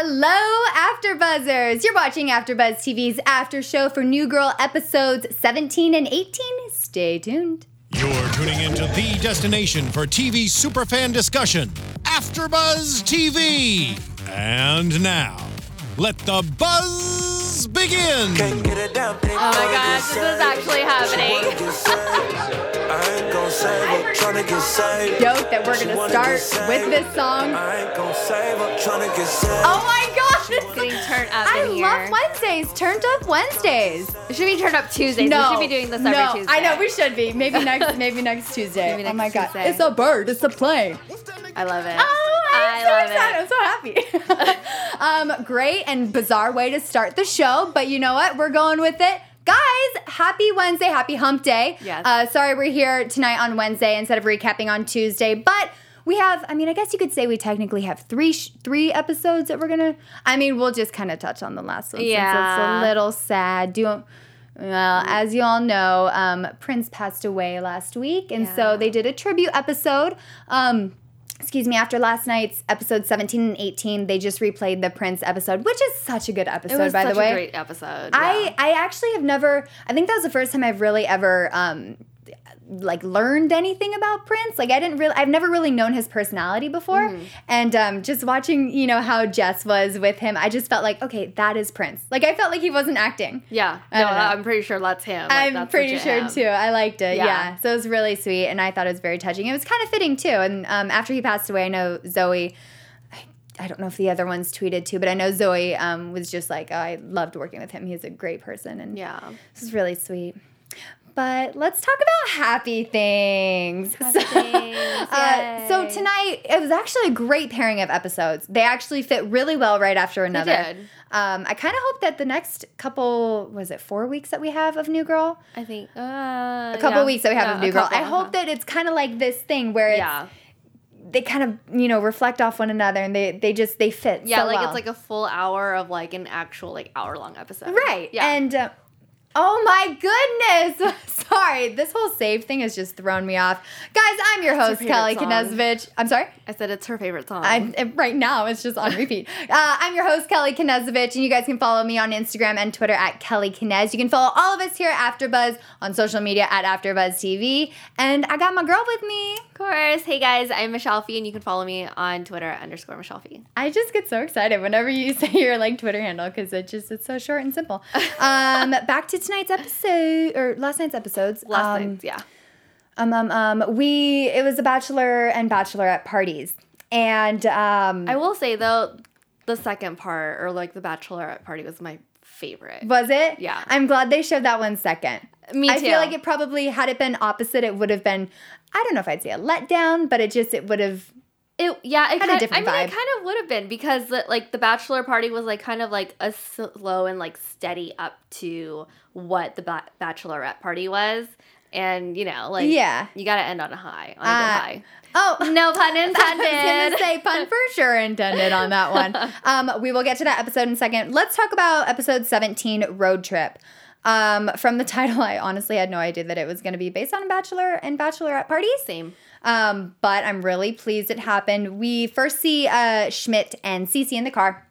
Hello, AfterBuzzers! You're watching AfterBuzz TV's after show for New Girl episodes 17 and 18. Stay tuned. You're tuning into the destination for TV superfan discussion, AfterBuzz TV. And now, let the buzz begin. Can't get it down. Oh my gosh, this is actually happening. I ain't gon' save her, tryna get saved. Joke that we're gonna start with this song. I ain't gon' save her, tryna get saved. Oh my gosh! It's getting turned up I in here. love Wednesdays. Turned up Wednesdays. It should be turned up Tuesdays. No, we should be doing this every no, Tuesday. I know we should be. Maybe next. maybe next Tuesday. Maybe oh my next god! It's a bird. It's a plane. I love it. Oh, I'm so love excited. I'm so happy. um, great and bizarre way to start the show, but you know what? We're going with it. Guys, happy Wednesday, happy hump day. Yes. Uh, sorry we're here tonight on Wednesday instead of recapping on Tuesday, but we have, I mean, I guess you could say we technically have three sh- three episodes that we're gonna, I mean, we'll just kind of touch on the last one since it's a little sad. Do you, well, as you all know, um, Prince passed away last week, and so they did a tribute episode. Um, excuse me, after last night's episode 17 and 18, they just replayed the Prince episode, which is such a good episode, it was by such the way. a great episode. I. I actually have never, I think that was the first time I've really ever, um, like learned anything about Prince. Like I didn't really, I've never really known his personality before. Mm-hmm. And um, just watching, you know, how Jess was with him, I just felt like, okay, that is Prince. Like I felt like he wasn't acting. yeah. No, I'm pretty sure that's him. Like, I'm that's pretty sure him. too. I liked it. Yeah. Yeah. So it was really sweet, and I thought it was very touching. It was kind of fitting too. And um, after he passed away, I know Zoe. I, I don't know if the other ones tweeted too, but I know Zoe um, was just like, oh, I loved working with him. He's a great person, and Yeah. this is really sweet. But let's talk about happy things. Happy things, uh, so tonight it was actually a great pairing of episodes. They actually fit really well right after another. They did. Um, I kind of hope that the next couple was it four weeks that we have of New Girl, I think uh, a couple weeks that we have of New Girl. I hope that it's kind of like this thing where it's, Yeah. they kind of you know reflect off one another and they they just they fit. Yeah, so like well. it's like a full hour of like an actual like hour long episode. Right. Yeah. And uh, oh my goodness. sorry. This whole save thing has just thrown me off. Guys, I'm your host, Kelly? Knezovich. I'm sorry? I said it's her favorite song. Uh, right now, it's just on repeat. Uh, I'm your host, Kelly Knezovich, and you guys can follow me on Instagram and Twitter at Kelly Knez. You can follow all of us here at AfterBuzz on social media at AfterBuzz TV. And I got my girl with me. Of course. Hey guys, I'm Michelle Fee, and you can follow me on Twitter underscore Michelle Fee. I just get so excited whenever you say your like Twitter handle because it just it's so short and simple. Um, back to tonight's episode or last night's episodes. Last um, night, yeah. Um, um, um, we it was a bachelor and bachelorette parties, and um, I will say though, the second part or like the bachelorette party was my favorite. was it? Yeah. I'm glad they showed that one second. Me too. I feel like it probably had it been opposite, it would have been. I don't know if I'd say a letdown, but it just it would have. It yeah, it kind, different I mean, vibe. it kind of would have been because like the bachelor party was like kind of like a slow and like steady up to what the ba- bachelorette party was, and you know, like Yeah. you got to end on a high, on a Uh, high. Oh, No pun I was gonna intended. say pun for sure intended on that one. Um, we will get to that episode in a second. Let's talk about episode 17, Road Trip. Um, from the title, I honestly had no idea that it was going to be based on a bachelor and bachelorette parties. Same. Um, but I'm really pleased it happened. We first see uh, Schmidt and Cece in the car,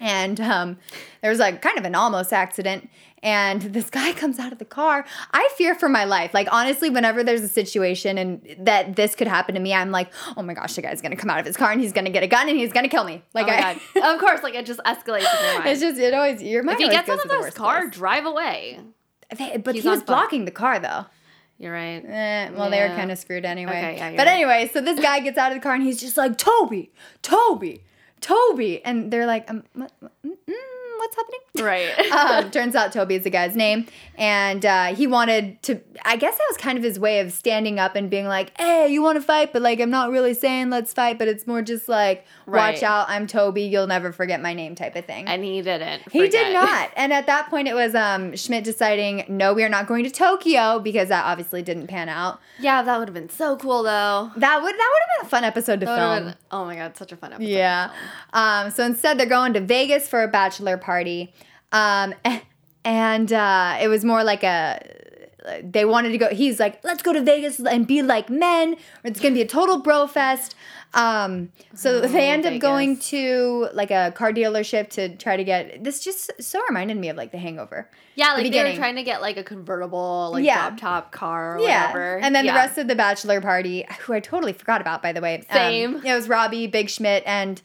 and um, there was like kind of an almost accident. And this guy comes out of the car. I fear for my life. Like honestly, whenever there's a situation and that this could happen to me, I'm like, oh my gosh, the guy's gonna come out of his car and he's gonna get a gun and he's gonna kill me. Like oh I, of course, like it just escalates in your mind. it's just it always your mind. if he gets out of the his car, place. drive away. They- but he's he was blocking the car though. You're right. Eh, well, they were kind of screwed anyway. Okay, yeah, but right. anyway, so this guy gets out of the car and he's just like, Toby, Toby, Toby. And they're like, um, mm, mm, what's happening? Right. um, turns out Toby is the guy's name. And uh, he wanted to, I guess that was kind of his way of standing up and being like, hey, you want to fight? But like, I'm not really saying let's fight, but it's more just like, watch out, I'm Toby, you'll never forget my name type of thing. and he didn't. He did not. And at that point, it was um, Schmidt deciding, no, we are not going to Tokyo because that obviously didn't pan out. Yeah, that would have been so cool though. That would that would have been a fun episode to That film. been- oh my god, such a fun episode. Yeah. Um, so instead, they're going to Vegas for a bachelor party. Um, and uh, it was more like a. They wanted to go. He's like, let's go to Vegas and be like men. It's gonna be a total bro fest. Um, so they end up going to like a car dealership to try to get this. Just so reminded me of like The Hangover. Yeah, The like they were trying to get like a convertible, like Yeah. drop top car or Yeah, whatever. and then Yeah. the rest of the bachelor party, who I totally forgot about, by the way. Um, Same. it was Robbie, Big Schmidt, and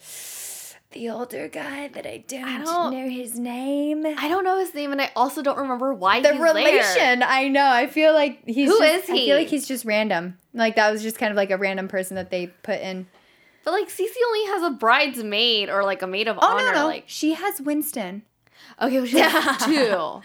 the older guy that I don't, don't- know his name. I don't know his name, and I also don't remember why the he's there. relation, I know. I feel like he's Who just, is I feel like he's just random. Like that was just kind of like a random person that they put in. But like Cece only has a bridesmaid or like a maid of Oh honor. no, no, Like she has Winston okay, well, she has two. that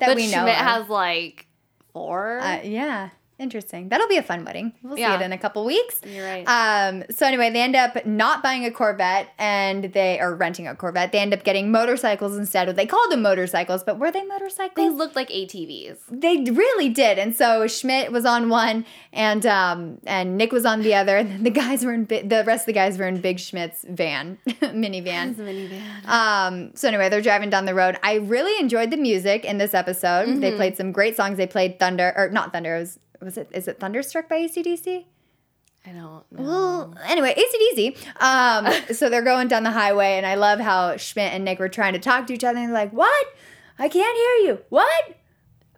but we know. Schmidt of. has like four. Uh, yeah, interesting. That'll be a fun wedding. We'll see it in a couple weeks. You're right. Um, so anyway, they end up not buying a Corvette and they are renting a Corvette. They end up getting motorcycles instead. They called them motorcycles, but were they motorcycles? they looked like ATVs. They really did. And so Schmidt was on one and um and Nick was on the other. And then the guys were in bi- the rest of the guys were in Big Schmidt's van, minivan. Minivan. Um, so anyway, they're driving down the road. I really enjoyed the music in this episode. They played some great songs. They played Thunder or not Thunder, it was was it is it Thunderstruck by ACDC? I don't know. Well, anyway, ACDC. Um, so they're going down the highway, and I love how Schmidt and Nick were trying to talk to each other, and they're like, "What? I can't hear you. What?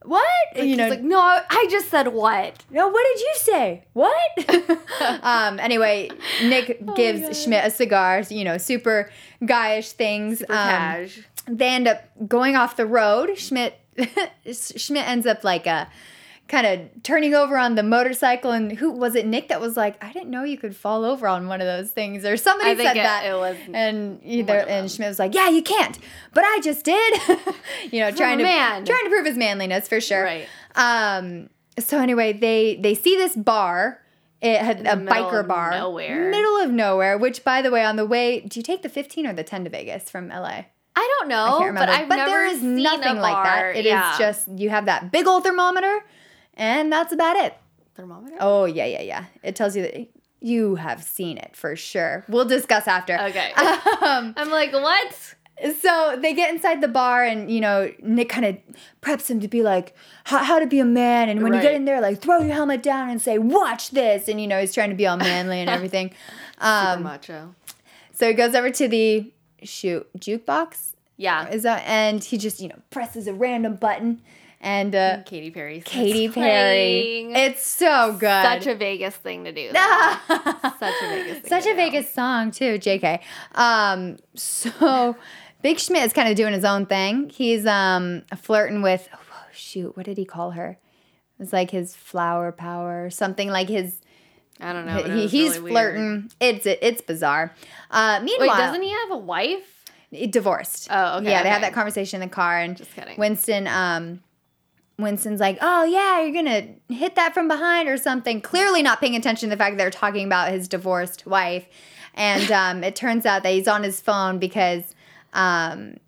What? Like, you know, like, no, I just said what? no. What did you say? What? um. Anyway, Nick gives Schmidt a cigar. You know, super guyish things. Super um, cash. they end up going off the road. Schmidt Schmidt ends up like a kind of turning over on the motorcycle and who was it Nick that was like I didn't know you could fall over on one of those things or somebody I think said it- that it was and either and Schmidt was like yeah you can't but I just did you know trying to man. trying to prove his manliness for sure Right. um so anyway they they see this bar it had a biker of bar nowhere. middle of nowhere which by the way on the way do you take the 15 or the 10 to Vegas from LA I don't know, I can't remember. but I've but never there is nothing like that. It is yeah. just you have that big old thermometer, and that's about it. thermometer. Oh yeah, yeah, yeah. It tells you that you have seen it for sure. We'll discuss after. Okay. Um, I'm like, what? so they get inside the bar, and you know Nick kind of preps him to be like how, how to be a man, and when you get in there, like throw your helmet down and say watch this, and you know he's trying to be all manly and everything. Super Um, macho. so he goes over to the shoot jukebox. Yeah. Is that and he just you know presses a random button and uh Katy Perry. Katy Perry. It's so good. such a Vegas thing to do. Such a Vegas thing. Such a do. Vegas song too, JK. Um so Big Schmidt is kind of doing his own thing. He's um flirting with oh, shoot, what did he call her? It was like his flower power or something like his I don't know. it he, was he's really weird. flirting. It's it's bizarre. Uh meanwhile Wait, doesn't he have a wife? divorced. Oh, okay, Yeah, they have okay. that conversation in the car, and Just kidding. Winston, um, Winston's like, "Oh yeah, you're gonna hit that from behind or something." Clearly not paying attention to the fact that they're talking about his divorced wife, and um, it turns out that he's on his phone because, um,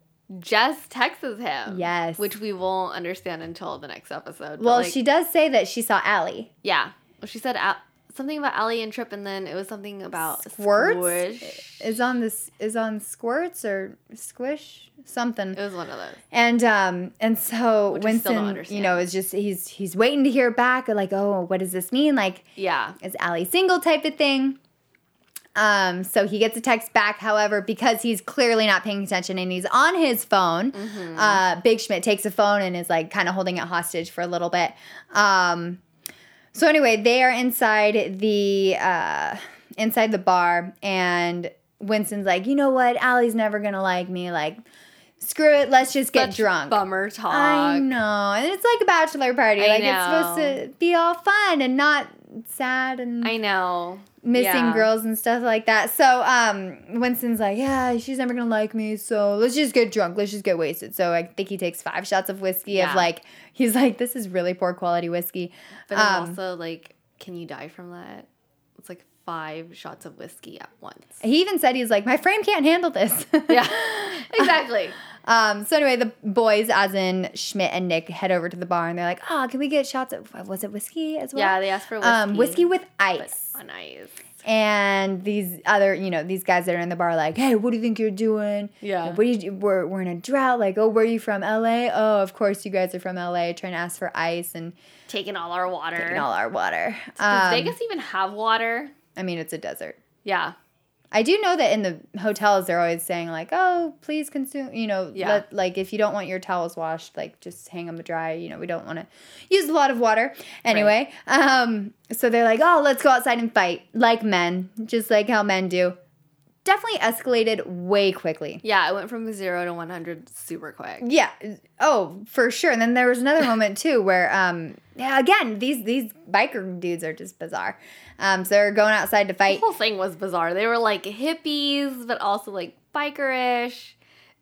Jess texts him. Yes. Which we won't understand until the next episode. well, like, she does say that she saw Aly. Yeah. Well, she said Al- something about Aly and Trip, and then it was something about Squirts Squish. is on this is on squirts or squish something. It was one of those. And um and so Which I still don't Winston, you know, is just he's he's waiting to hear back like, "Oh, what does this mean?" Like Yeah. is Aly single type of thing. Um, so he gets a text back, however, because he's clearly not paying attention and he's on his phone. Mm-hmm. Uh, Big Schmidt takes a phone and is like kind of holding it hostage for a little bit. Um, so anyway, they are inside the uh, inside the bar, and Winston's like, you know what, Aly's never gonna like me. Like, screw it, let's just get Such drunk. Bummer talk. I know, and it's like a bachelor party. I like it's supposed to be all fun and not sad and I know. Missing Yeah. girls and stuff like that. So um, Winston's like, yeah, she's never gonna like me. So let's just get drunk. Let's just get wasted. So I think he takes five shots of whiskey. Of like, he's like, this is really poor quality whiskey. But Um, also, like, can you die from that? It's like five shots of whiskey at once. He even said he's like, my frame can't handle this. Yeah. exactly. Um, so anyway, the boys, as in Schmidt and Nick, head over to the bar and they're like, "Oh, can we get shots of was it whiskey as well?" Yeah, they asked for whiskey. um, whiskey with ice. on ice. And these other, you know, these guys that are in the bar, are like, "Hey, what do you think you're doing? Yeah. What do you? do? We're we're in a drought. Like, oh, where are you from? L.A. Oh, of course you guys are from L.A. Trying to ask for ice and Taking all our water. taking all our water. Does Um, Vegas even have water? I mean, it's a desert. Yeah. I do know that in the hotels they're always saying like, "Oh, please consume," you know, Yeah. let, like if you don't want your towels washed, like just hang them dry. You know, we don't want to use a lot of water. Anyway, um, so they're like, "Oh, let's go outside and fight like men, just like how men do." Definitely escalated way quickly. Yeah, it went from zero to 100 super quick. Yeah. Oh, for sure. And then there was another moment too where, um, yeah, again, these these biker dudes are just bizarre. Um, so they're going outside to fight. The whole thing was bizarre. They were like hippies, but also like bikerish.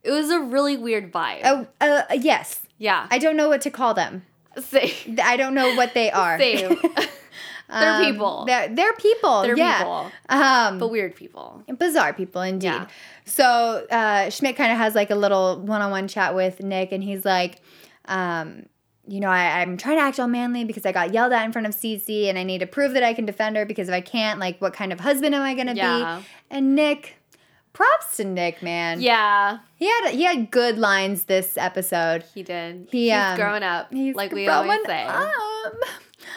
It was a really weird vibe. Oh, uh, yes. yeah. I don't know what to call them. Same. I don't know what they are. Same. They're Um, people. They're, they're people. They're yeah. people. Um, but weird people. bizarre people indeed. Yeah. So uh, Schmidt kind of has like a little one-on-one chat with Nick, and he's like, um, you know, I, I'm trying to act all manly because I got yelled at in front of Cece, and I need to prove that I can defend her because if I can't, like, what kind of husband am I gonna Yeah. be? And Nick, props to Nick, man. Yeah, he had he had good lines this episode. he did. He, He's um, growing up, He's like we always say. up.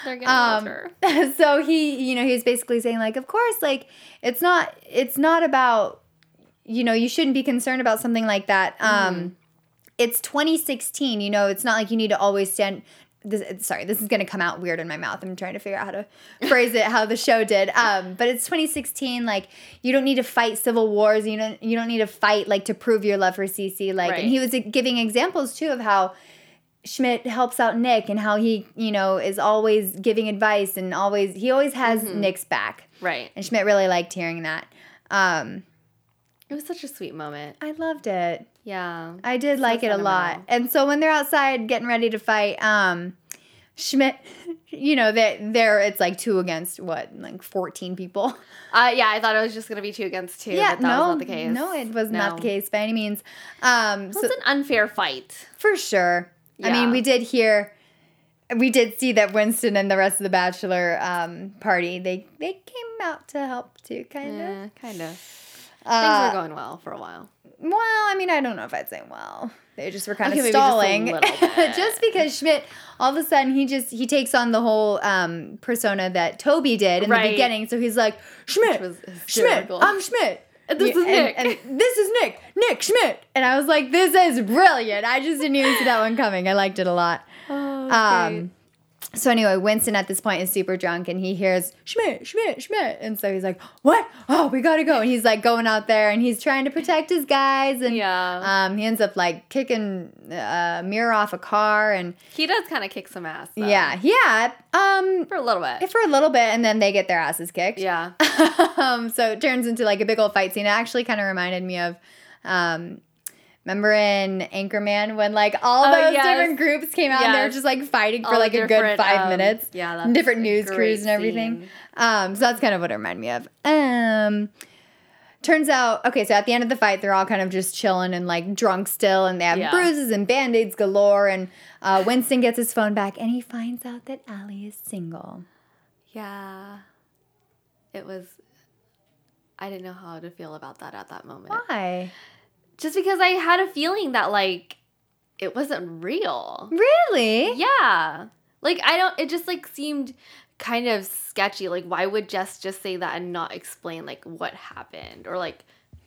They're getting Um, older. so he, you know, he was basically saying like, of course, like it's not, it's not about, you know, you shouldn't be concerned about something like that. Um, it's 2016. You know, it's not like you need to always stand. This, sorry, this is gonna come out weird in my mouth. I'm trying to figure out how to phrase it how the show did. Um, but it's 2016. Like you don't need to fight civil wars. You don't you don't need to fight like to prove your love for Cece Like, Right. and he was giving examples too of how Schmidt helps out Nick and how he, you know, is always giving advice and always he always has Nick's back. Right. And Schmidt really liked hearing that. Um, It was such a sweet moment. I loved it. Yeah. I did like it a lot. And so when they're outside getting ready to fight, um, Schmidt, you know, that they're it's like two against what, like fourteen people. Uh, yeah, I thought it was just gonna be two against two, yeah, but that no, was not the case. no, it was not the case by any means. Um, It so was an unfair fight. for sure. I mean, we did hear, we did see that Winston and the rest of the bachelor um, party they they came out to help too, kind of. Yeah, kind of. Uh, Things were going well for a while. Well, I mean, I don't know if I'd say well. They just were kind Okay, of just stalling. bit. Just because Schmidt, all of a sudden, he just he takes on the whole um, persona that Toby did in the beginning. So he's like, Schmidt, Schmidt. I'm Schmidt. This is Nick. And, and this is Nick, Nick Schmidt. And I was like, this is brilliant. I just didn't even see that one coming. I liked it a lot. Oh, Um, so anyway, Winston at this point is super drunk and he hears Schmidt, Schmidt, Schmidt, and so he's like, "What? Oh, we gotta go!" And he's like going out there and he's trying to protect his guys and Yeah. um, he ends up like kicking a mirror off a car and he does kind of kick some ass. though. yeah, yeah, um, for a little bit. for a little bit and then they get their asses kicked. yeah. um, so it turns into like a big old fight scene. It actually kind of reminded me of, um, remember in Anchorman when like all Oh, those yes. different groups came out and they were just like fighting for All like a good five um, minutes. yeah, that's different a news crews and everything. Um, so that's kind of what it reminded me of. Um, turns out, okay, so at the end of the fight, they're all kind of just chilling and like drunk still, and they have Yeah. bruises and band aids galore. And uh, Winston gets his phone back and he finds out that Aly is single. Yeah. It was. I didn't know how to feel about that at that moment. Why? Just because I had a feeling that like it wasn't real. Really? Yeah. Like I don't it just like seemed kind of sketchy. Like why would Jess just say that and not explain like what happened or like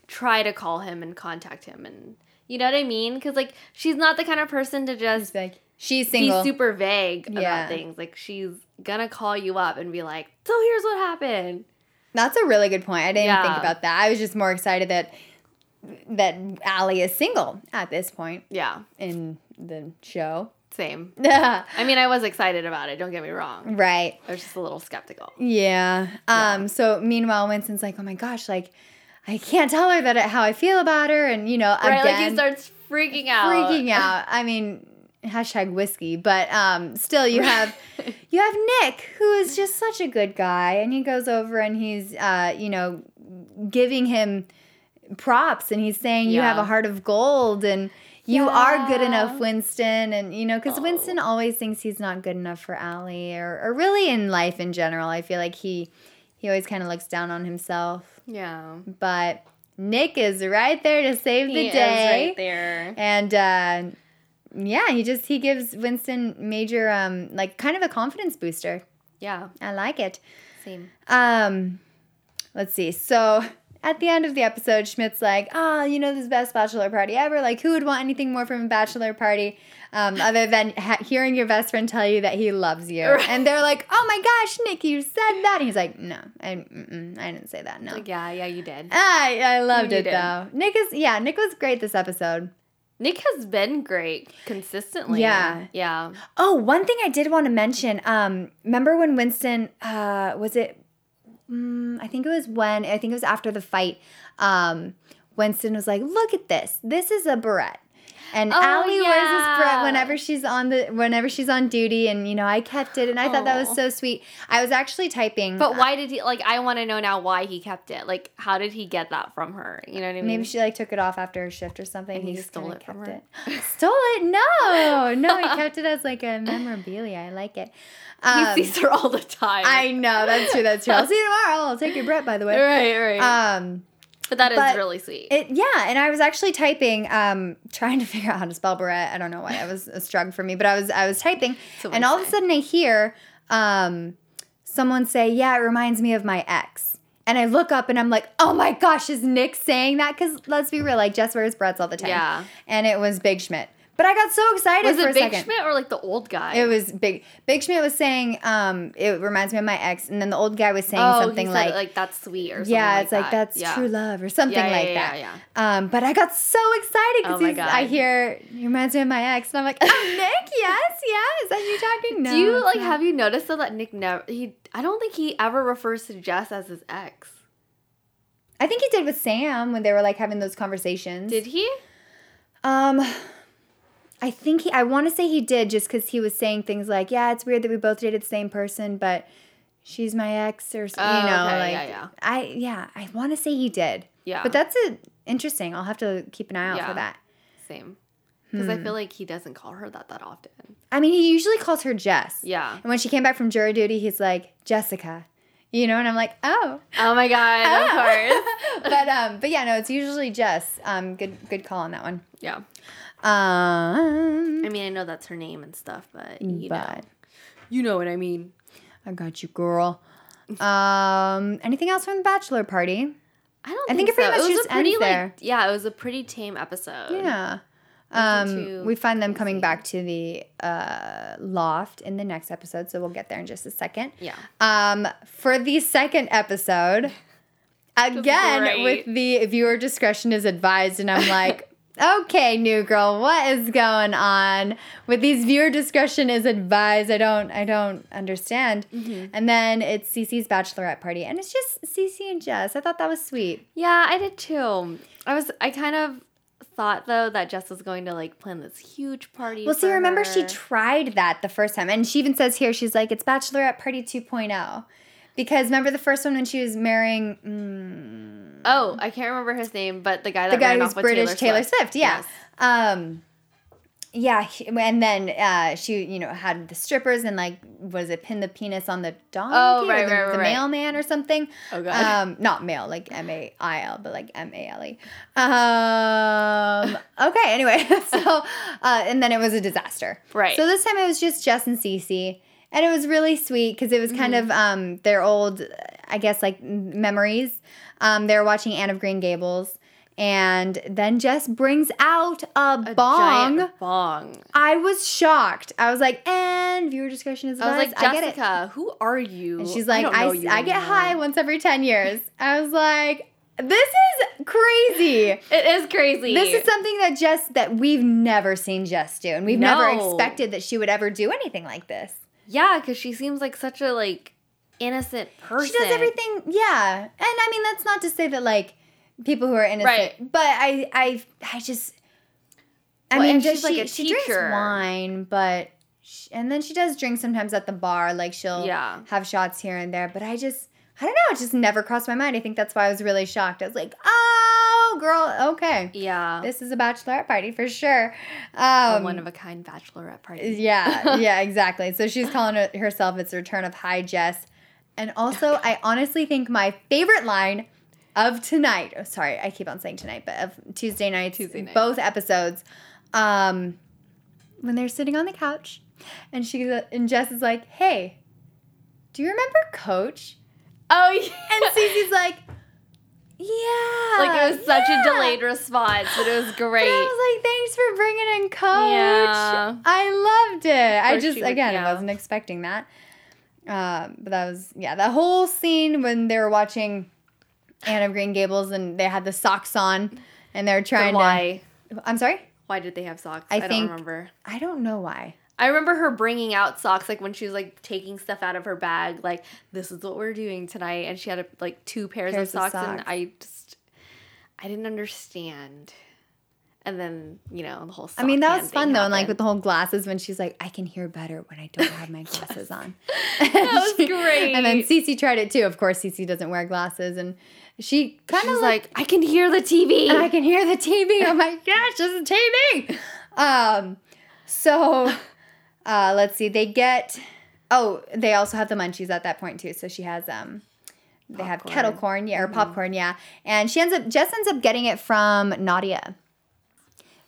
try to call him and contact him and you know what I mean? Cuz like she's not the kind of person to just She's like, she's be single. super vague Yeah. about things. Like she's gonna call you up and be like, "So here's what happened." That's a really good point. I didn't even think about that. I was just more excited that that Aly is single at this point Yeah, in the show. same. I mean, I was excited about it. Don't get me wrong. Right. I was just a little skeptical. Yeah. Um. So meanwhile, Winston's like, "Oh my gosh, like, I can't tell her that how I feel about her," and you know, Right? again, like he starts freaking out. freaking out. I mean, hashtag whiskey, but um, still, you have you have Nick, who is just such a good guy, and he goes over and he's, uh, you know, giving him props, and he's saying, "You have a heart of gold," and you are good enough, Winston, and you know, because Winston always thinks he's not good enough for Aly, or, or really in life in general. I feel like he he always kind of looks down on himself, Yeah. but Nick is right there to save the He day. right there. And uh, yeah, he just he gives Winston major um like kind of a confidence booster. Yeah. I like it. Same. Um let's see. So at the end of the episode, Schmidt's like, "Oh, you know, this is the best bachelor party ever. Like, who would want anything more from a bachelor party, um, other than ha- hearing your best friend tell you that he loves you?" Right. And they're like, "Oh my gosh, Nick, you said that." And he's like, "No, I, I didn't say that. No." Like, yeah, yeah, you did. I, I loved You it did. though. Nick is yeah, Nick was great this episode. Nick has been great consistently. Yeah. Yeah. Oh, one thing I did want to mention. Um, remember when Winston? Uh, was it? Mm, I think it was when. I think it was after the fight. Um, Winston was like, "Look at this. This is a barrette." And Oh, Aly wears this yeah. whenever she's on the whenever she's on duty, and you know I kept it, and I thought that was so sweet. I was actually typing, But why did he like I want to know now why he kept it. Like how did he get that from her? You know what I mean? Maybe she like took it off after her shift or something. And he just stole it from kept her? It. Stole it? No, no, he kept it as like a memorabilia. I like it. Um, he sees her all the time. I know that's true. That's true. I'll see you tomorrow. I'll take your bread, by the way. right, right. Um, but that is but really sweet. it yeah, and I was actually typing, um, trying to figure out how to spell barrette. I don't know why that was a struggle for me, but I was I was typing, So and all of a sudden I hear um, someone say, "Yeah, it reminds me of my ex." And I look up and I'm like, oh my gosh, is Nick saying that? Because let's be real, like Jess wears barrettes all the time. Yeah. And it was Big Schmidt. But I got so excited was for it a Big second. Schmidt or like the old guy? It was big. Big Schmidt was saying, um, it reminds me of my ex, and then the old guy was saying oh, something like, like that's sweet or something like that. yeah, like it's like that. that's Yeah. true love or something Yeah, yeah, like yeah, that. yeah, Um, but I got so excited Oh because my I hear he reminds me of my ex, and I'm like, oh Nick, yes, yeah, is that you talking? No, Do you like have you noticed though that Nick never he I don't think he ever refers to Jess as his ex. I think he did with Sam when they were like having those conversations. Did he? Um, I think he. I want to say he did, just because he was saying things like, "Yeah, it's weird that we both dated the same person, but she's my ex," or Oh, you know, okay, like yeah, yeah. I yeah, I want to say he did. Yeah. but that's a interesting. I'll have to keep an eye out Yeah. for that. Same. Because Hmm. I feel like he doesn't call her that that often. I mean, he usually calls her Jess. Yeah. And when she came back from jury duty, he's like Jessica, you know, and I'm like, oh. Oh my god, of course. but um, but yeah, no, it's usually Jess. Um, good good call on that one. Yeah. Um, I mean, I know that's her name and stuff, but you know. You know what I mean. I got you, girl. Um, anything else from the bachelor party? I don't I think think, it pretty so. much it was just a pretty ends like there. yeah, it was a pretty tame episode. Yeah. Um, we find them coming back to the uh, loft in the next episode, so we'll get there in just a second. Yeah. Um, for the second episode, again with the viewer discretion is advised, and I'm like, okay, new girl, what is going on with these viewer discretion is advised? I don't, I don't understand. Mm-hmm. And then it's Cece's bachelorette party, and it's just Cece and Jess. I thought that was sweet. Yeah, I did too. I was I kind of thought though that Jess was going to like plan this huge party. Well, see, remember she tried that the first time, and she even says here, she's like, it's Bachelorette Party 2.0. Because remember the first one when she was marrying mm, Oh, I can't remember his name, but the guy that the guy who's British Taylor, Swift. Yeah. Yes. Um, yeah, he- and then uh, she, you know, had the strippers and like, was it pin the penis on the donkey Oh, or the, right, right, the right. mailman or something? Oh, God. Um, not male, like M A I L, but like M A L E. Um, okay, anyway, so uh, and then it was a disaster. Right. So this time it was just Jess and Cece. And it was really sweet because it was kind Mm-hmm. of um, their old, I guess, like memories. Um, they're watching Anne of Green Gables, and then Jess brings out a, A bong. giant bong. I was shocked. I was like, and viewer discretion is I was advised. like, I get it. Jessica, who are you? And she's like, don't I, I, get high once every 10 years. I was like, this is crazy. It is crazy. This is something that Jess, that we've never seen Jess do. And we've never expected that she would ever do anything like this. yeah, because she seems like such a like innocent person. She does everything, yeah. And I mean, that's not to say that like people who are innocent, Right. but I, I, I just, I Well, mean, does she's, like, she, a she drinks wine, but, sh and then she does drink sometimes at the bar. Like she'll Yeah. have shots here and there, but I just, I don't know, it just never crossed my mind. I think that's why I was really shocked. I was like, oh, girl, okay. Yeah. This is a bachelorette party for sure. a Um, one of a kind bachelorette party. yeah, yeah, exactly. So she's calling herself it's a return of Hi Jess. And also, I honestly think my favorite line of tonight, oh, sorry, I keep on saying tonight, but of Tuesday nights, Tuesday night. both episodes, um, when they're sitting on the couch and she and Jess is like, hey, do you remember Coach? Oh yeah. And Cece's like, Yeah. Like it was such yeah. a delayed response, but it was great. I was like, thanks for bringing in coach. Yeah. I loved it. I just again, yeah. I wasn't expecting that. Um, but that was yeah, that whole scene when they were watching Anne of Green Gables and they had the socks on and they're But trying why? to. I'm sorry. Why did they have socks? I I, think- don't remember. I don't know why. I remember her bringing out socks like when she was like taking stuff out of her bag, like this is what we're doing tonight, and she had like two pairs, Pairs of, of socks, and. I just I didn't understand. And then you know the whole. I mean, that was fun though, and like with the whole glasses when she's like, I can hear better when I don't have my glasses on. That was great. And then Cece tried it too. Of course, Cece doesn't wear glasses, and she kind of was like, I can hear the TV. and I can hear the TV. Oh my gosh, this is TV. Um, so uh, let's see. They get. Oh, they also have the munchies at that point too. So she has um. They have kettle corn, yeah, or Mm-hmm. popcorn, yeah, and she ends up Jess ends up getting it from Nadia,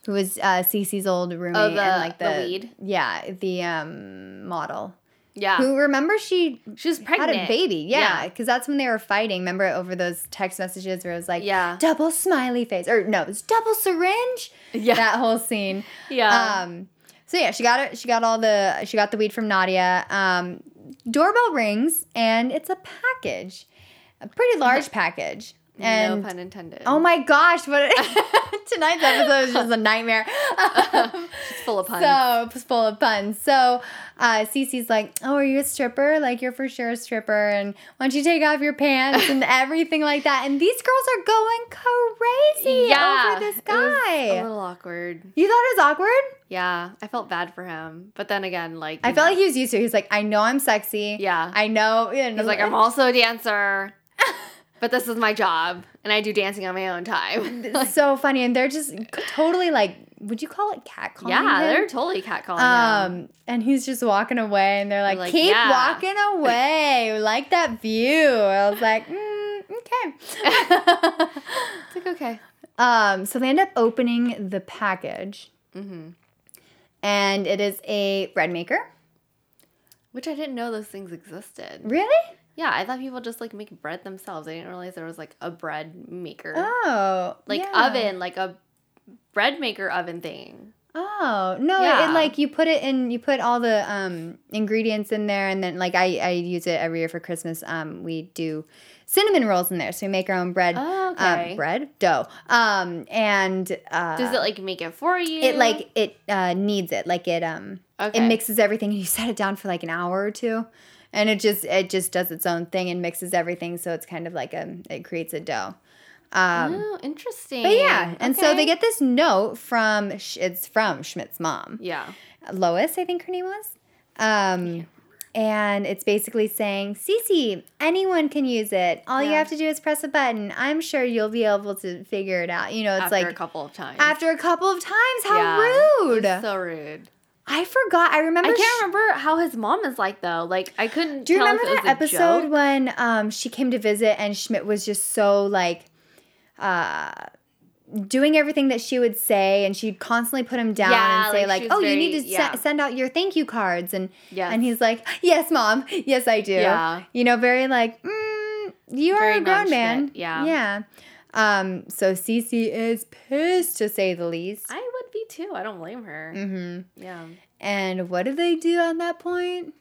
who was uh, Cece's old roommate Oh, the- and like the the, lead? yeah, the um model yeah, who remember she she was pregnant. had a baby, yeah, Yeah. because that's when they were fighting. Remember over those text messages where it was like, Yeah. double smiley face, or no, it was double syringe. Yeah. that whole scene. Yeah. Um. So yeah, she got it. She got all the. She got the weed from Nadia. Um. Doorbell rings and it's a package, a pretty large package. And no pun intended. oh my gosh, what tonight's episode is just a nightmare. it's full of puns. So it's full of puns. So uh, Cece's like, "Oh, are you a stripper? Like you're for sure a stripper, and why don't you take off your pants and everything like that?" And these girls are going crazy over this guy. a little awkward. you thought it was awkward? Yeah, I felt bad for him, but then again, like I you felt like he was used to. it. He's like, "I know I'm sexy. Yeah. I know." You know he's like, I'm also a dancer, but this is my job, and I do dancing on my own time. It's so funny, and they're just totally like, would you call it catcalling? yeah, him? they're totally catcalling him. Um, and he's just walking away, and they're like, like, "Keep yeah. walking away, We like that view." I was like, mm, "Okay." It's like okay. um, so they end up opening the package, Mm-hmm. and it is a bread maker. Which I didn't know those things existed. Really? Yeah, I thought people just like make bread themselves. I didn't realize there was like a bread maker, Oh, like yeah. oven, like a bread maker oven thing. Oh no! Yeah. It, Yeah. like you put it in, you put all the um, ingredients in there, and then like I, I use it every year for Christmas. Um, we do cinnamon rolls in there, so we make our own bread. Oh, um, okay. bread dough. Um, and uh, Does it like make it for you? it like it uh, kneads it, like it um, Okay. it mixes everything, and you set it down for like an hour or two, and it just it just does its own thing and mixes everything, so it's kind of like a it creates a dough. Um, oh, interesting. but yeah, and so they get this note from it's from Schmidt's mom. yeah. Lois, I think her name was. Um, and it's basically saying, Cece, anyone can use it. All you have to do is press a button. I'm sure you'll be able to figure it out. You know, it's After like a couple of times. after a couple of times. How Yeah. rude! so rude. I forgot. I remember. I can't remember how his mom is like though. Like I couldn't. Do you remember that episode joke. when um, she came to visit and Schmidt was just so like uh, doing everything that she would say and she'd constantly put him down Yeah, and say like, like, she "Oh, you need to yeah. se- send out your thank you cards." And Yes. and he's like, "Yes, mom. Yes, I do." Yeah. You know, very like, mm, "You are Very a grown man." yeah. Yeah. Um, so Cece is pissed to say the least. I be too. I don't blame her. hmm Yeah. And what do they do at that point?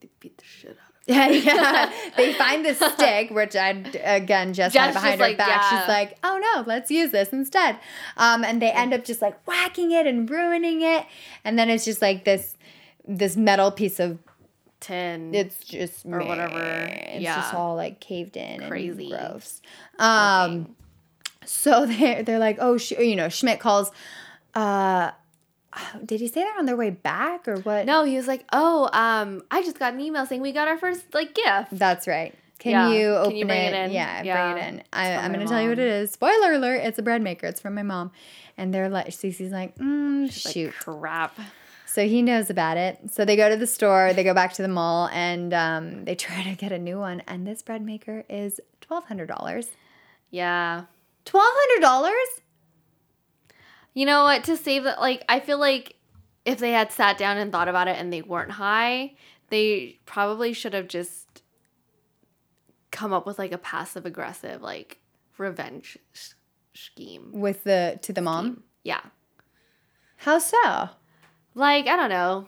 They beat the shit out of Yeah, yeah. they find this stick, which I again just had behind just her like, back. yeah. She's like, "Oh no, let's use this instead." Um, and they end up just like whacking it and ruining it, and then it's just like this this metal piece of Tin. it's just Or whatever. It's Yeah. just all like caved in, Crazy. and gross. Um, so they they're like, "Oh, sh-, you know," Schmidt calls. Uh, did he say they're on their way back or what? no, he was like, "Oh, um, I just got an email saying we got our first like gift." That's right. Can Yeah. you Can open you bring it? it in? Yeah, Yeah. bring it in. I, I'm going to tell you what it is. Spoiler alert! It's a bread maker. It's from my mom, and they're like, Cece's like, mm, Like, shoot. crap. so he knows about it. So they go to the store. They go back to the mall, and um, they try to get a new one. And this bread maker is twelve hundred dollars. Yeah. Twelve hundred dollars? You know what? To save that, like, I feel like if they had sat down and thought about it and they weren't high, they probably should have just come up with like a passive aggressive, like, revenge sh- scheme. with the to the mom. Yeah. How so? Like, I don't know.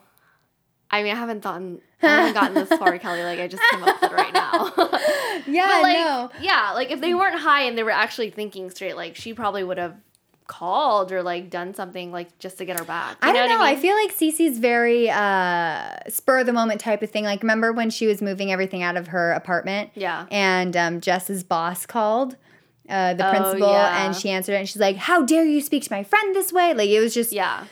I mean, I haven't thought I haven't gotten this far, Kelly. Like, I just came up with it right now. Yeah, like, no. yeah, like if they weren't high and they were actually thinking straight, like she probably would have called or like done something like just to get her back. You I don't know. what I, mean? feel like Cece's very uh, spur of the moment type of thing. Like, remember when she was moving everything out of her apartment? Yeah. And um, Jess's boss called, uh, the Oh, principal, yeah. and she answered it, and she's like, "How dare you speak to my friend this way?" Like, it was just yeah.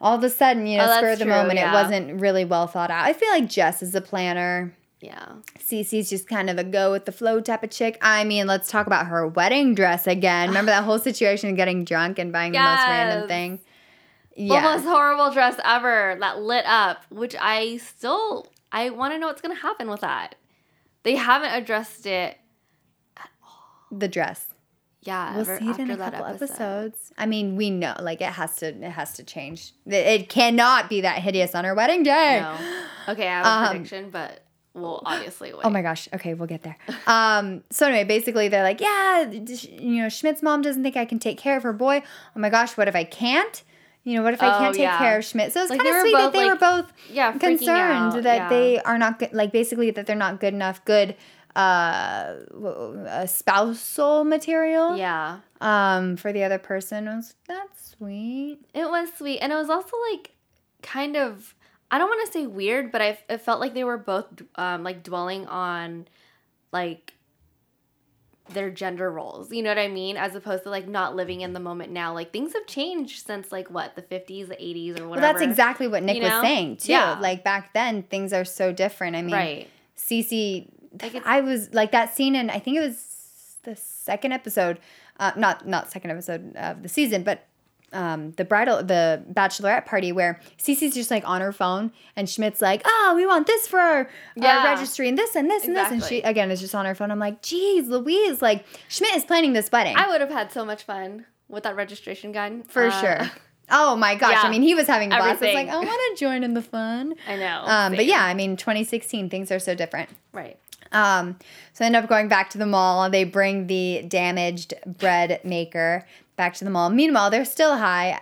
all of a sudden, you know, Oh, spur of the true, moment. yeah. It wasn't really well thought out. I feel like Jess is a planner. Yeah. Cece's just kind of a go with the flow type of chick. I mean, let's talk about her wedding dress again. Remember that whole situation of getting drunk and buying the most random Yes. thing? The most horrible dress ever that lit up, which I still I want to know what's gonna happen with that. They haven't addressed it. the dress. Yeah, We'll ever see it after in a couple episode. episodes. I mean, we know like it has to it has to change. It- It cannot be that hideous on her wedding day. No. Okay, I have a Um, prediction, but we'll obviously wait. Oh my gosh. Okay, we'll get there. Um, so anyway, basically they're like, yeah, you know, Schmidt's mom doesn't think I can take care of her boy. Oh my gosh, what if I can't? You know, what if I Oh, can't take yeah. care of Schmidt? So it's Like, kind of sweet that both, they were both yeah, concerned out, that yeah. they are not good. Like basically that they're not good enough, good uh, uh spousal material. Yeah. Um, for the other person. Was that's sweet. It was sweet, and it was also like kind of I don't want to say weird, but I it felt like they were both um, like dwelling on like their gender roles. You know what I mean? As opposed to like not living in the moment now. Like things have changed since like what the fifties, the eighties, or whatever. Well, that's exactly what Nick you was saying too. Yeah. Like back then, things are so different. I mean, right. Cece, Like I was like that scene in I think it was the second episode, uh, not not second episode of the season, but um, the bridal the bachelorette party where Cece's just like on her phone and Schmidt's like, oh, we want this for our, Yeah. our registry and this and this and this, and she again is just on her phone. I'm like, geez, Louise, like Schmidt is planning this wedding I would have had so much fun with that registration gun for Uh, sure. Oh my gosh! I mean, he was having a blast. It's like I want to join in the fun. I know. Um, but yeah, I mean, 2016 things are so different. Right. Um, so I end up going back to the mall. They bring the damaged bread maker back to the mall. Meanwhile, they're still high.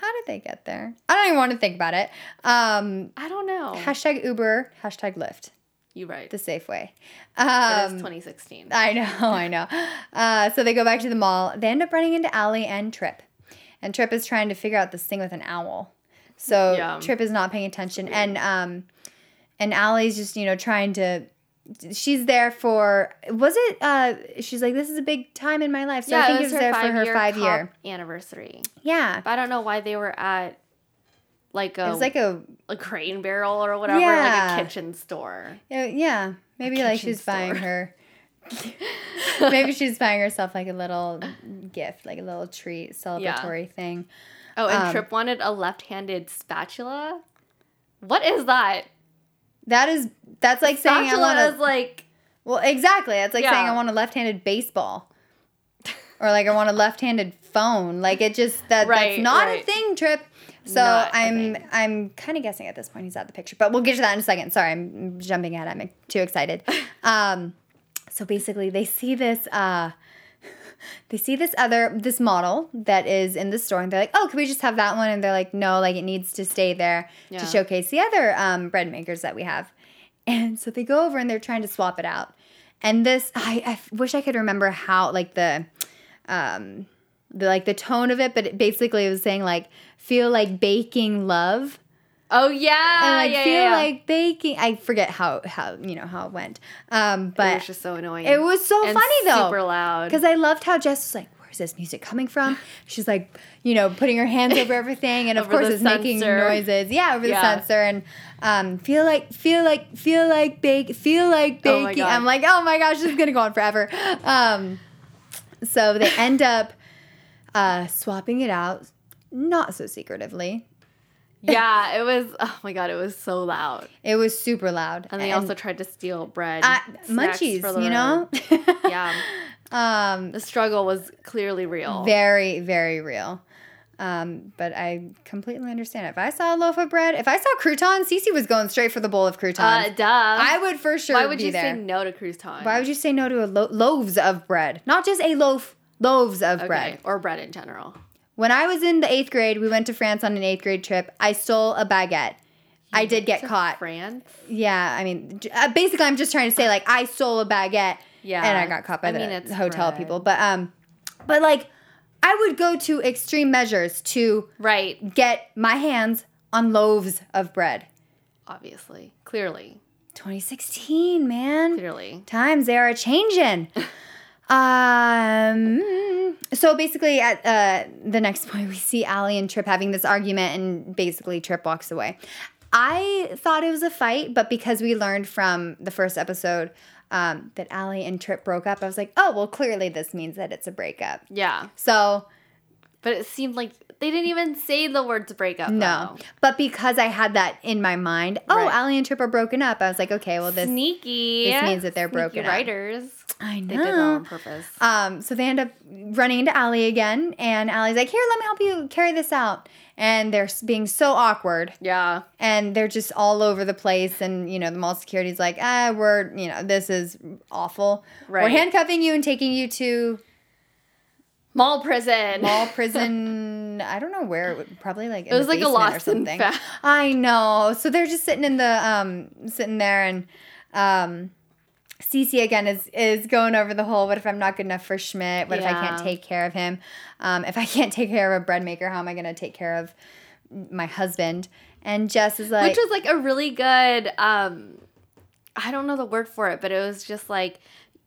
How did they get there? I don't even want to think about it. Um, I don't know. hashtag Uber, hashtag Lyft, you right. the safe way. It Um, is 2016. I know, I know. Uh, so they go back to the mall. They end up running into Aly and Trip. And Trip is trying to figure out this thing with an owl. So Yeah. Trip is not paying attention. And um and Aly's just, you know, trying to she's there for was it uh she's like, This is a big time in my life. So I think it was, there for her five year. anniversary. Yeah. But I don't know why they were at like a It was like a a crane barrel or whatever, Yeah. like a kitchen store. uh, yeah. Maybe like she's buying her maybe she's buying herself like a little gift, like a little treat, celebratory thing. Oh, and Um, Trip wanted a left-handed spatula. What is that? That is that's like saying I want to like Well, exactly. It's like saying I want a left-handed baseball, or like I want a left-handed phone. Like it just that Right, that's not a thing, Trip. So Not I'm. I'm kind of guessing at this point he's out of the picture, but we'll get to that in a second. Sorry, I'm jumping ahead. I'm too excited. Um, so basically, they see this. Uh, they see this other this model that is in the store, and they're like, "Oh, can we just have that one?" And they're like, "No, like it needs to stay there Yeah. to showcase the other um, bread makers that we have." And so they go over and they're trying to swap it out. And this, I, I wish I could remember how, like the, um, the like the tone of it, but it basically it was saying like feel like baking love Oh yeah, and like yeah, feel yeah, yeah. like baking. I forget how how you know how it went, um, it but was just so annoying. it was so And funny though, super loud. because I loved how Jess was like, "Where's this music coming from?" She's like, you know, putting her hands over everything, and of course, the it's making noises. Yeah, over the Yeah. sensor, and um, feel like, feel like, feel like bake, feel like Oh baking. God. I'm like, oh my gosh, this is gonna go on forever. Um, so they end up uh, swapping it out, not so secretively. Yeah, it was. Oh my god, it was so loud. It was super loud, And they also tried to steal bread, uh, munchies, you know. yeah, um, the struggle was clearly real. very, very real. Um, but I completely understand. If I saw a loaf of bread, if I saw croutons, Cece was going straight for the bowl of croutons. uh, duh. I would for sure Why would you there. say no to croutons? Why would you say no to a lo- loaves of bread? Not just a loaf, loaves of Okay. bread. Or bread in general. When I was in the eighth grade, we went to France on an eighth grade trip. I stole a baguette. I did get caught. France. Yeah, I mean, uh, basically, I'm just trying to say like I stole a baguette. Yeah. and I got caught by I the mean, hotel bread. people. But um, but like, I would go to extreme measures to Right. get my hands on loaves of bread. Obviously. Clearly. 2016, man. Clearly. Times they are changing. um. So basically, at uh, the next point, we see Aly and Trip having this argument, and basically Trip walks away. I thought it was a fight, but because we learned from the first episode um, that Aly and Trip broke up, I was like, oh well, clearly this means that it's a breakup. Yeah. So But it seemed like they didn't even say the words breakup. no, though. but because I had that in my mind, oh, Right. Aly and Trip are broken up. I was like, okay, well this Sneaky. this means that they're Sneaky broken up. writers. I know. They did that on purpose. Um, so they end up running into Aly again, and Aly's like, "Here, let me help you carry this out." And they're being so awkward, yeah. and they're just all over the place. And you know, the mall security's like, "Ah, we're you know, this is awful. Right. We're handcuffing you and taking you to Mall prison. mall prison. I don't know where. It would, probably like in It was like a or lost and something. I know. So they're just sitting in the um, sitting there, and um. Cece again is is going over the whole. What if I'm not good enough for Schmidt? What if I can't take care of him? Um, if I can't take care of a bread maker, how am I going to take care of my husband? And Jess is like, Which was like a really good um I don't know the word for it, but it was just like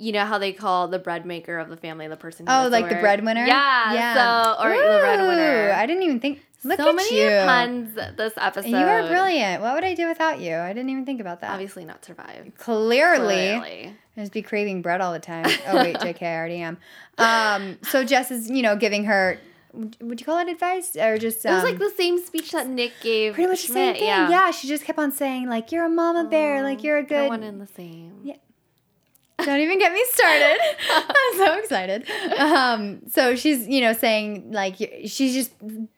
you know how they call the bread maker of the family the person who oh, like the work? breadwinner. Yeah. yeah. So or the breadwinner. I didn't even think. Look so many you. puns this episode. You are brilliant. What would I do without you? I didn't even think about that. Obviously not survive. Clearly. Clearly. I just be craving bread all the time. Oh wait, JK, I already am. Um, so Jess is, you know, giving her. Would you call it advice or just? It was um, like the same speech that Nick gave pretty much the same thing. Yeah. Yeah. she just kept on saying like, "You're a mama bear. Like you're a good." one and the same. Yeah. Don't even get me started. I'm so excited. Um, so she's, you know, saying like she's just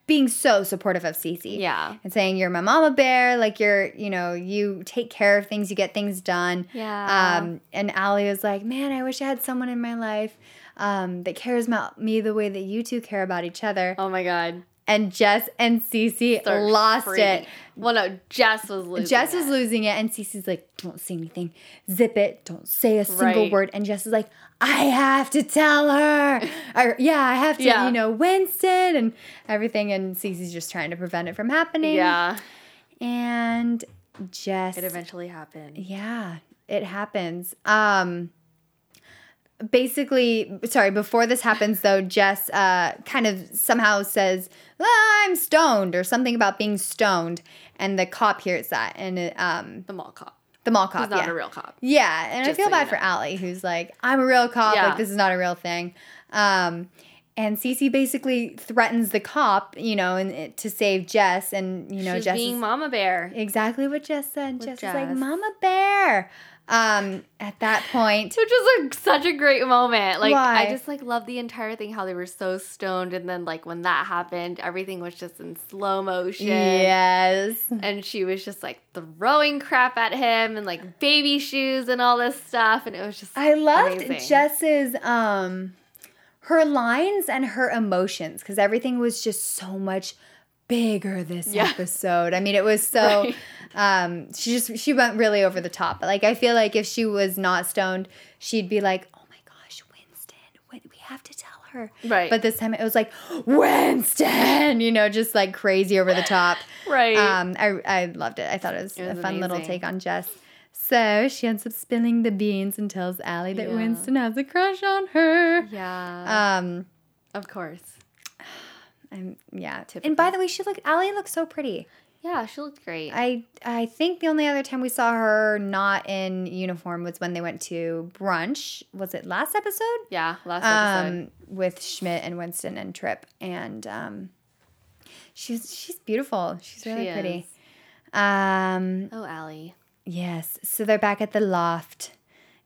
being so supportive of Cece. Yeah. And saying you're my mama bear, like you're, you know, you take care of things, you get things done. Yeah. Um, and Aly was like, man, I wish I had someone in my life um, that cares about me the way that you two care about each other. Oh my god. And Jess and Cece lost freaking- it. Well, no, Jess was losing. Jess was it. losing it, and Cece's like, "Don't say anything, zip it, don't say a single Right. word." And Jess is like, "I have to tell her, or yeah, I have to, Yeah. you know, Winston and everything." And Cece's just trying to prevent it from happening. Yeah. and Jess, It eventually happened. yeah, it happens. Um, basically, sorry. Before this happens, though, Jess uh, kind of somehow says, "Ah, "I'm stoned" or something about being stoned, and the cop hears that, and it, um, The mall cop. the mall cop, He's not yeah. a real cop. Yeah, and I feel so bad you for know. Aly, who's like, I'm a real cop. Yeah. Like, this is not a real thing. Um, and Cece basically threatens the cop, you know, and to save Jess. And you know, She's Jess being is Mama Bear. exactly what Jess said. Jess, is like, "Mama Bear." Um, at that point, Which was like such a great moment. Like Why? I just like love the entire thing how they were so stoned and then like when that happened, everything was just in slow motion. yes, And she was just like throwing crap at him and like baby shoes and all this stuff and it was just I loved amazing. Jess's um her lines and her emotions because everything was just so much bigger this Yeah. episode. I mean, it was so Right. um she just she went really over the top. Like I feel like if she was not stoned, she'd be like, "Oh my gosh, Winston, Win- we have to tell her." Right. But this time it was like, "Winston," you know, just like crazy over the top. Right. Um I I loved it. I thought it was, It was a fun little take on Jess. So she ends up spilling the beans and tells Aly that Yeah. Winston has a crush on her. yeah. Um, of course. And yeah. And by the way, she looked Aly looks so pretty. Yeah, she looked great. I I think the only other time we saw her not in uniform was when they went to brunch. Was it last episode? yeah, last episode. Um, with Schmidt and Winston and Trip, and um, she's she's beautiful. She's really She pretty. Um, Oh, Aly. Yes. So they're back at the loft.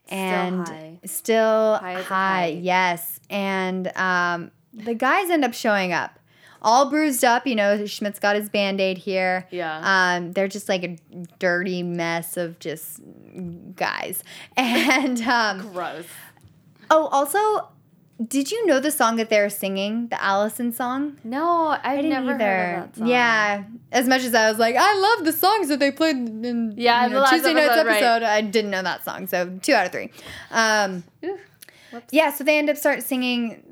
And high. still High a high. Yes. And um, the guys end up showing up. All bruised up, you know, Schmidt's got his band-aid here. Yeah. Um, they're just like a dirty mess of just guys. And um, Gross. oh, also Did you know the song that they were singing, the Allison song? No, I've I didn't never either. heard that song. Yeah, as much as I was like, I love the songs that they played in Yeah, you the know, Tuesday night's episode, right. I didn't know that song, so two out of three. Um, yeah, so they end up start singing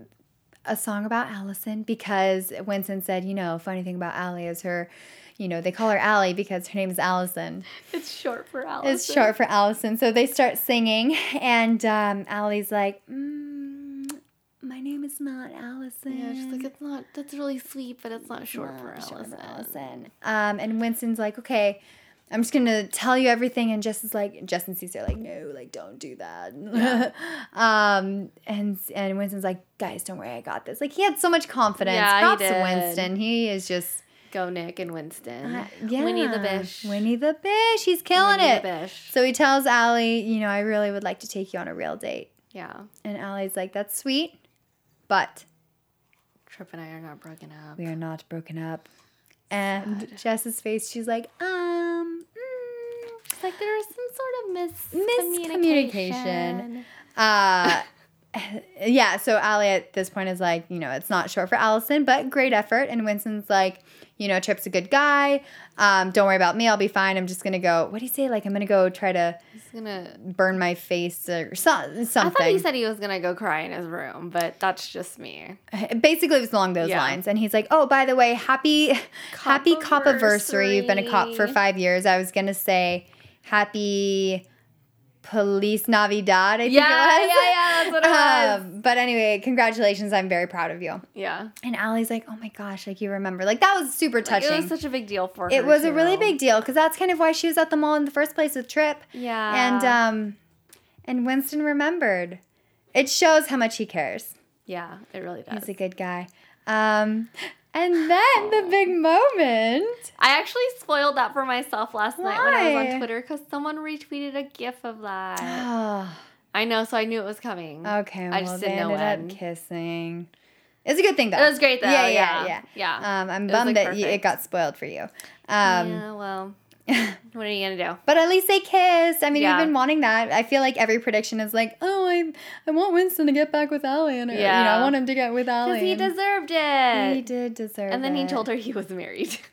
a song about Allison because Winston said, you know, funny thing about Aly is her, you know, they call her Aly because her name is Allison. It's short for Allison. It's short for Allison. So they start singing, and um, Aly's like, mm, "My name is not Allison." Yeah, she's like, it's not. That's really sweet, but it's not short for Not short Allison. for Allison. Um, and Winston's like, "Okay." I'm just gonna tell you everything, and Jess is like, Jess and Cece are like, no, like, don't do that. um, and and Winston's like, guys, don't worry, I got this. Like, he had so much confidence. Yeah, he Props to did. Winston. He is just, Go Nick and Winston. uh, yeah, Winnie the Bish. Winnie the Bish. He's killing Winnie it. the Bish. So he tells Aly, you know, I really would like to take you on a real date. Yeah. And Aly's like, that's sweet, but Trip and I are not broken up. we are not broken up. And Jess's face, she's like, um, It's like there was some sort of Miscommunication. miscommunication. uh, yeah. So Aly at this point is like, you know, it's not short for Allison, but great effort. And Winston's like, you know, Trip's a good guy. Um, don't worry about me. I'll be fine. I'm just gonna go. What do you say? Like, I'm gonna go try to He's gonna. burn my face or so, something. I thought he said he was gonna go cry in his room, but that's just me. basically it was along those Yeah. lines and he's like oh by the way happy happy cop anniversary you've been a cop for five years i was gonna say happy police navidad i think Yeah, it was yeah, yeah, that's what it was. Um, but anyway congratulations i'm very proud of you Yeah. and Aly's like oh my gosh like you remember like that was super Like, touching it was such a big deal for her. it was a really big deal because that's kind of why she was at the mall in the first place with trip Yeah. and um and winston remembered it shows how much he cares yeah, it really does. He's a good guy. Um, and then the big moment. I actually spoiled that for myself last night when I was on Twitter because someone retweeted a GIF of that. Oh, I know, so I knew it was coming. okay. I well, just they didn't know ended when. up kissing. It's a good thing though. It was great though. Yeah, Yeah, yeah, yeah. yeah. Um, I'm It bummed like, that you, it got spoiled for you. Um, yeah, well, what are you gonna do? But at least they kissed. I mean, Yeah. we've been wanting that. I feel like every prediction is like, oh, I, I want Winston to get back with Aly, and yeah. you know, I want him to get with Aly. Because he deserved it. He did deserve. It. And then he told her he was married.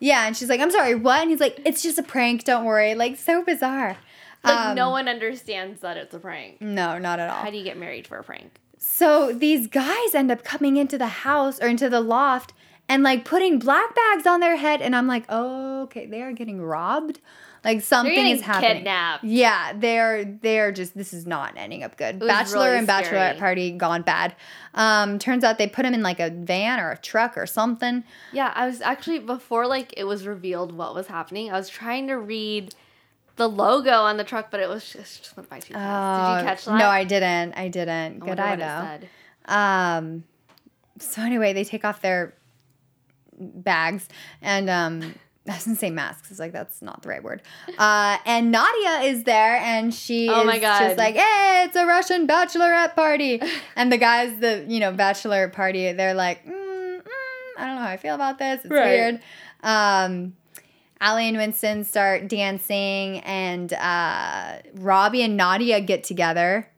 Yeah, and she's like, I'm sorry, what? And he's like, it's just a prank. Don't worry. Like so bizarre. like Um, no one understands that it's a prank. No, not at all. How do you get married for a prank? So these guys end up coming into the house or into the loft and like putting black bags on their head, and I'm like, oh, okay, they are getting robbed. Like something is happening. kidnapped. Yeah, they're they're just this is not ending up good. Bachelor really and bachelorette scary. party gone bad. Um, turns out they put him in like a van or a truck or something. Yeah, I was actually before like it was revealed what was happening. I was trying to read the logo on the truck, but it was just, just went by too fast. Did you catch that? Oh, No, I didn't. I didn't. I Good eye though. Um, so anyway, they take off their bags and um, I was gonna say masks. It's like that's not the right word. Uh, and Nadia is there, and she Oh is my God. just like, "Hey, it's a Russian bachelorette party." and the guys, the you know bachelor party, they're like, mm, mm, "I don't know how I feel about this. It's Right. weird." Um, Aly and Winston start dancing, and uh, Robbie and Nadia get together.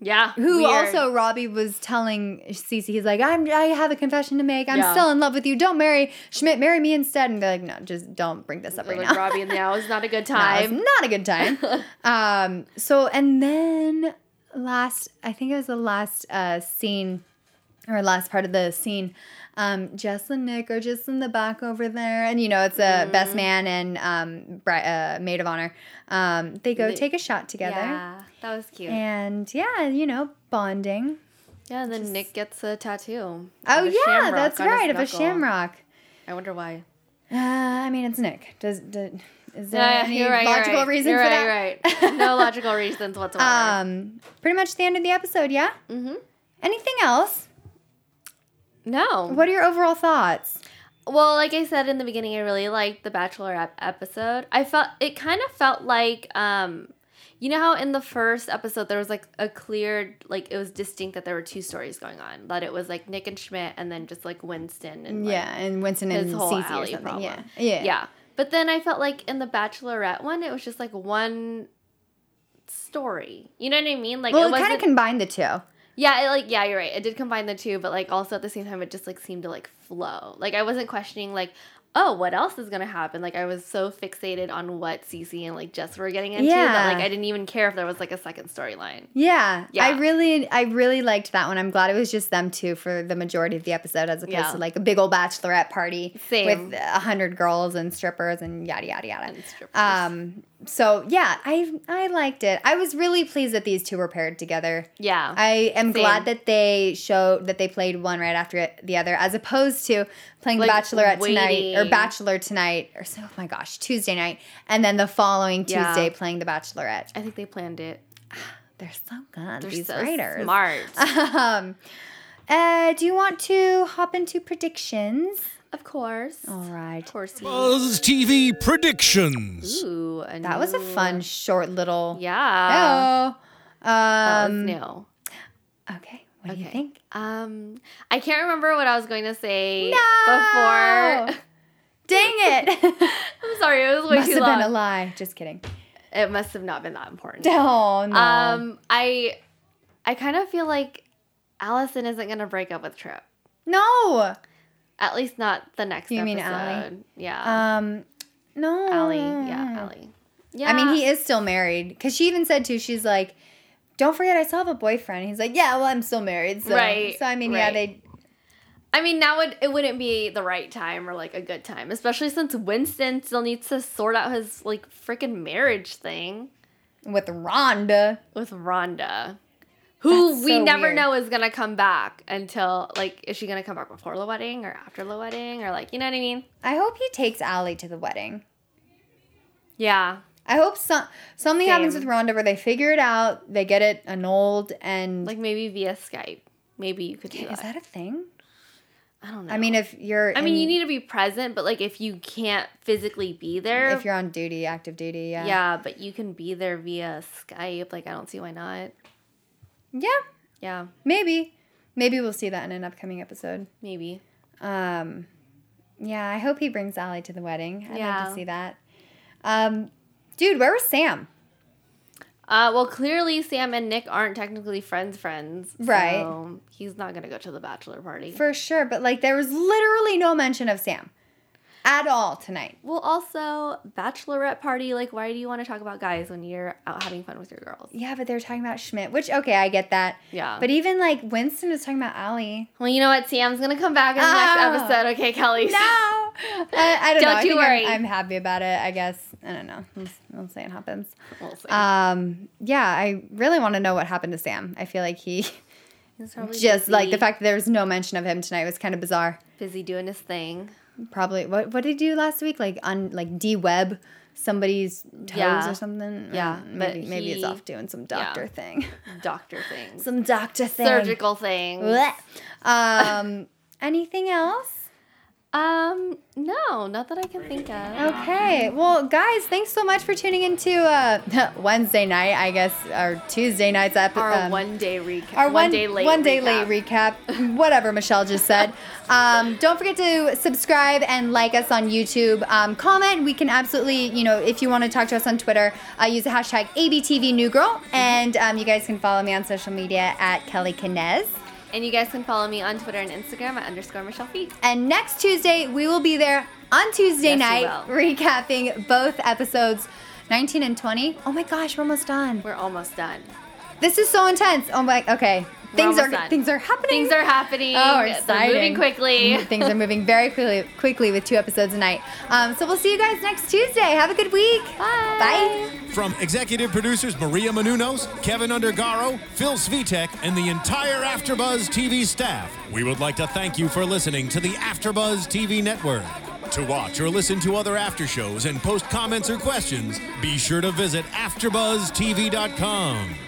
Yeah. Who weird. also Robbie was telling Cece, he's like, I'm I have a confession to make. I'm Yeah. still in love with you. Don't marry Schmidt, marry me instead. And they're like, no, just don't bring this up right like now. Robbie and now is not a good No, time. not a good time. um, so and then last, I think it was the last uh, scene or last part of the scene. Um, Jess and Nick are just in the back over there, and you know it's a Mm. best man and um, bri- uh, maid of honor. Um, they go They- take a shot together, Yeah, that was cute. and yeah, you know, bonding. yeah, and then Nick gets a tattoo. Oh a yeah, that's right, of a shamrock. I wonder why. Uh, I mean, it's Nick. Does, does is there Yeah, any right, logical right. reason you're for right, that? Right. No logical reasons whatsoever. Um, pretty much the end of the episode. Yeah. mm-hmm. Anything else? No. What are your overall thoughts? Well, like I said in the beginning, I really liked the Bachelor ep- episode. I felt it kind of felt like, um, you know how in the first episode there was like a clear, like it was distinct that there were two stories going on. That it was like Nick and Schmidt, and then just like Winston and like, yeah, and Winston and his whole Cece Aly problem. Yeah. yeah, yeah. But then I felt like in the Bachelorette one, it was just like one story. You know what I mean? Like Well, it it kind of combined the two. Yeah, it, like yeah, you're right. It did combine the two, but like also at the same time, it just like seemed to like flow. Like I wasn't questioning like, oh, what else is gonna happen? Like I was so fixated on what Cece and like Jess were getting into Yeah. that like I didn't even care if there was like a second storyline. Yeah, Yeah. I really, I really liked that one. I'm glad it was just them two for the majority of the episode, as opposed Yeah. to like a big old bachelorette party Same. with a hundred girls and strippers and yada yada yada. And strippers. Um, so yeah, I I liked it. I was really pleased that these two were paired together. Yeah. I am Same. glad that they showed that they played one right after the other, as opposed to playing Like, Bachelorette tonight or. Bachelor tonight or so. Oh my gosh, Tuesday night, and then the following Yeah. Tuesday playing the Bachelorette. I think they planned it. They're so good. They're these so writers. smart. Um, uh, do you want to hop into predictions? Of course. All right. Of course. you- Buzz TV predictions. Ooh, a That was a fun, short little. Yeah. Oh. That was Um, new. okay. What do you think? Um, I can't remember what I was going to say No! before. Dang it! I'm sorry, it was way Must too have been a lie. Just kidding. it must have not been that important. Oh no. Um, I, I kind of feel like Allison isn't gonna break up with Trip. no. At least not the next You episode. mean Aly? Yeah. Um, no. Aly. Yeah, Aly. Yeah. I mean, he is still married because she even said too. She's like, "Don't forget, I still have a boyfriend." He's like, "Yeah, well, I'm still married." So, Right, So I mean, yeah, right. they. I mean, now would it wouldn't be the right time or like a good time, especially since Winston still needs to sort out his like freaking marriage thing With Rhonda, with Rhonda, who That's we so never weird. know is gonna come back until like is she gonna come back before the wedding or after the wedding or like you know what I mean? I hope he takes Aly to the wedding. Yeah, I hope some something happens with Rhonda where they figure it out, they get it annulled, and like maybe via Skype. Maybe you could do is that. that a thing? I don't know. I mean, if you're, I mean, in- you need to be present, but like if you can't physically be there, if you're on duty, active duty, yeah, yeah, but you can be there via Skype. Like I don't see why not. Yeah, Yeah, maybe, maybe we'll see that in an upcoming episode. maybe. Um, yeah, I hope he brings Aly to the wedding. I'd love to see that. Um, dude, where was Sam? Uh, well, clearly Sam and Nick aren't technically friends. Friends, Right. So he's not gonna go to the bachelor party. For sure, but like there was literally no mention of Sam at all tonight. well, also bachelorette party. Like, why do you want to talk about guys when you're out having fun with your girls? Yeah, but they were talking about Schmidt, which okay, I get that. Yeah. But even like Winston was talking about Aly. Well, you know what? Sam's gonna come back in the Oh. next episode. Okay, Kelly. No, I, I don't, Don't know. You think I'm- worry. I'm, happy about it. I guess I don't know. We'll, we'll see what happens. We'll see. Um, yeah, I really want to know what happened to Sam. I feel like he He's probably just like the fact that there was no mention of him tonight was kind of bizarre. busy doing his thing. Probably what what did you do last week? Like on like D web somebody's toes Yeah. or something. Yeah, Uh, but maybe maybe it's off doing some doctor thing. Doctor things. some doctor thing. Surgical things. Blech. Um, anything else? Um, no, not that I can think of. Okay. Well, guys, thanks so much for tuning into uh, Wednesday night, I guess, or Tuesday night's episode. Our one day recap. Our one, day late. one day recap. late recap. Whatever Michelle just said. Um, don't forget to subscribe and like us on YouTube. Um, comment. We can absolutely, you know, if you want to talk to us on Twitter, uh, use the hashtag ABTVNewGirl, and um, you guys can follow me on social media at Kelly Kinez. And you guys can follow me on Twitter and Instagram at underscore Michelle Feet. And next Tuesday, we will be there on Tuesday Yes, night recapping both episodes 19 and 20. Oh my gosh, we're almost done. We're almost done. This is so intense. Oh my, okay. Things are done. things are happening. Things are happening. Oh, They're exciting. moving quickly. Things are moving very quickly, quickly with two episodes a night. Um, so we'll see you guys next Tuesday. Have a good week. Bye. Bye. From executive producers Maria Menounos, Kevin Undergaro, Phil Svitek, and the entire AfterBuzz TV staff, we would like to thank you for listening to the AfterBuzz TV network. To watch or listen to other after shows and post comments or questions, be sure to visit AfterBuzzTV.com.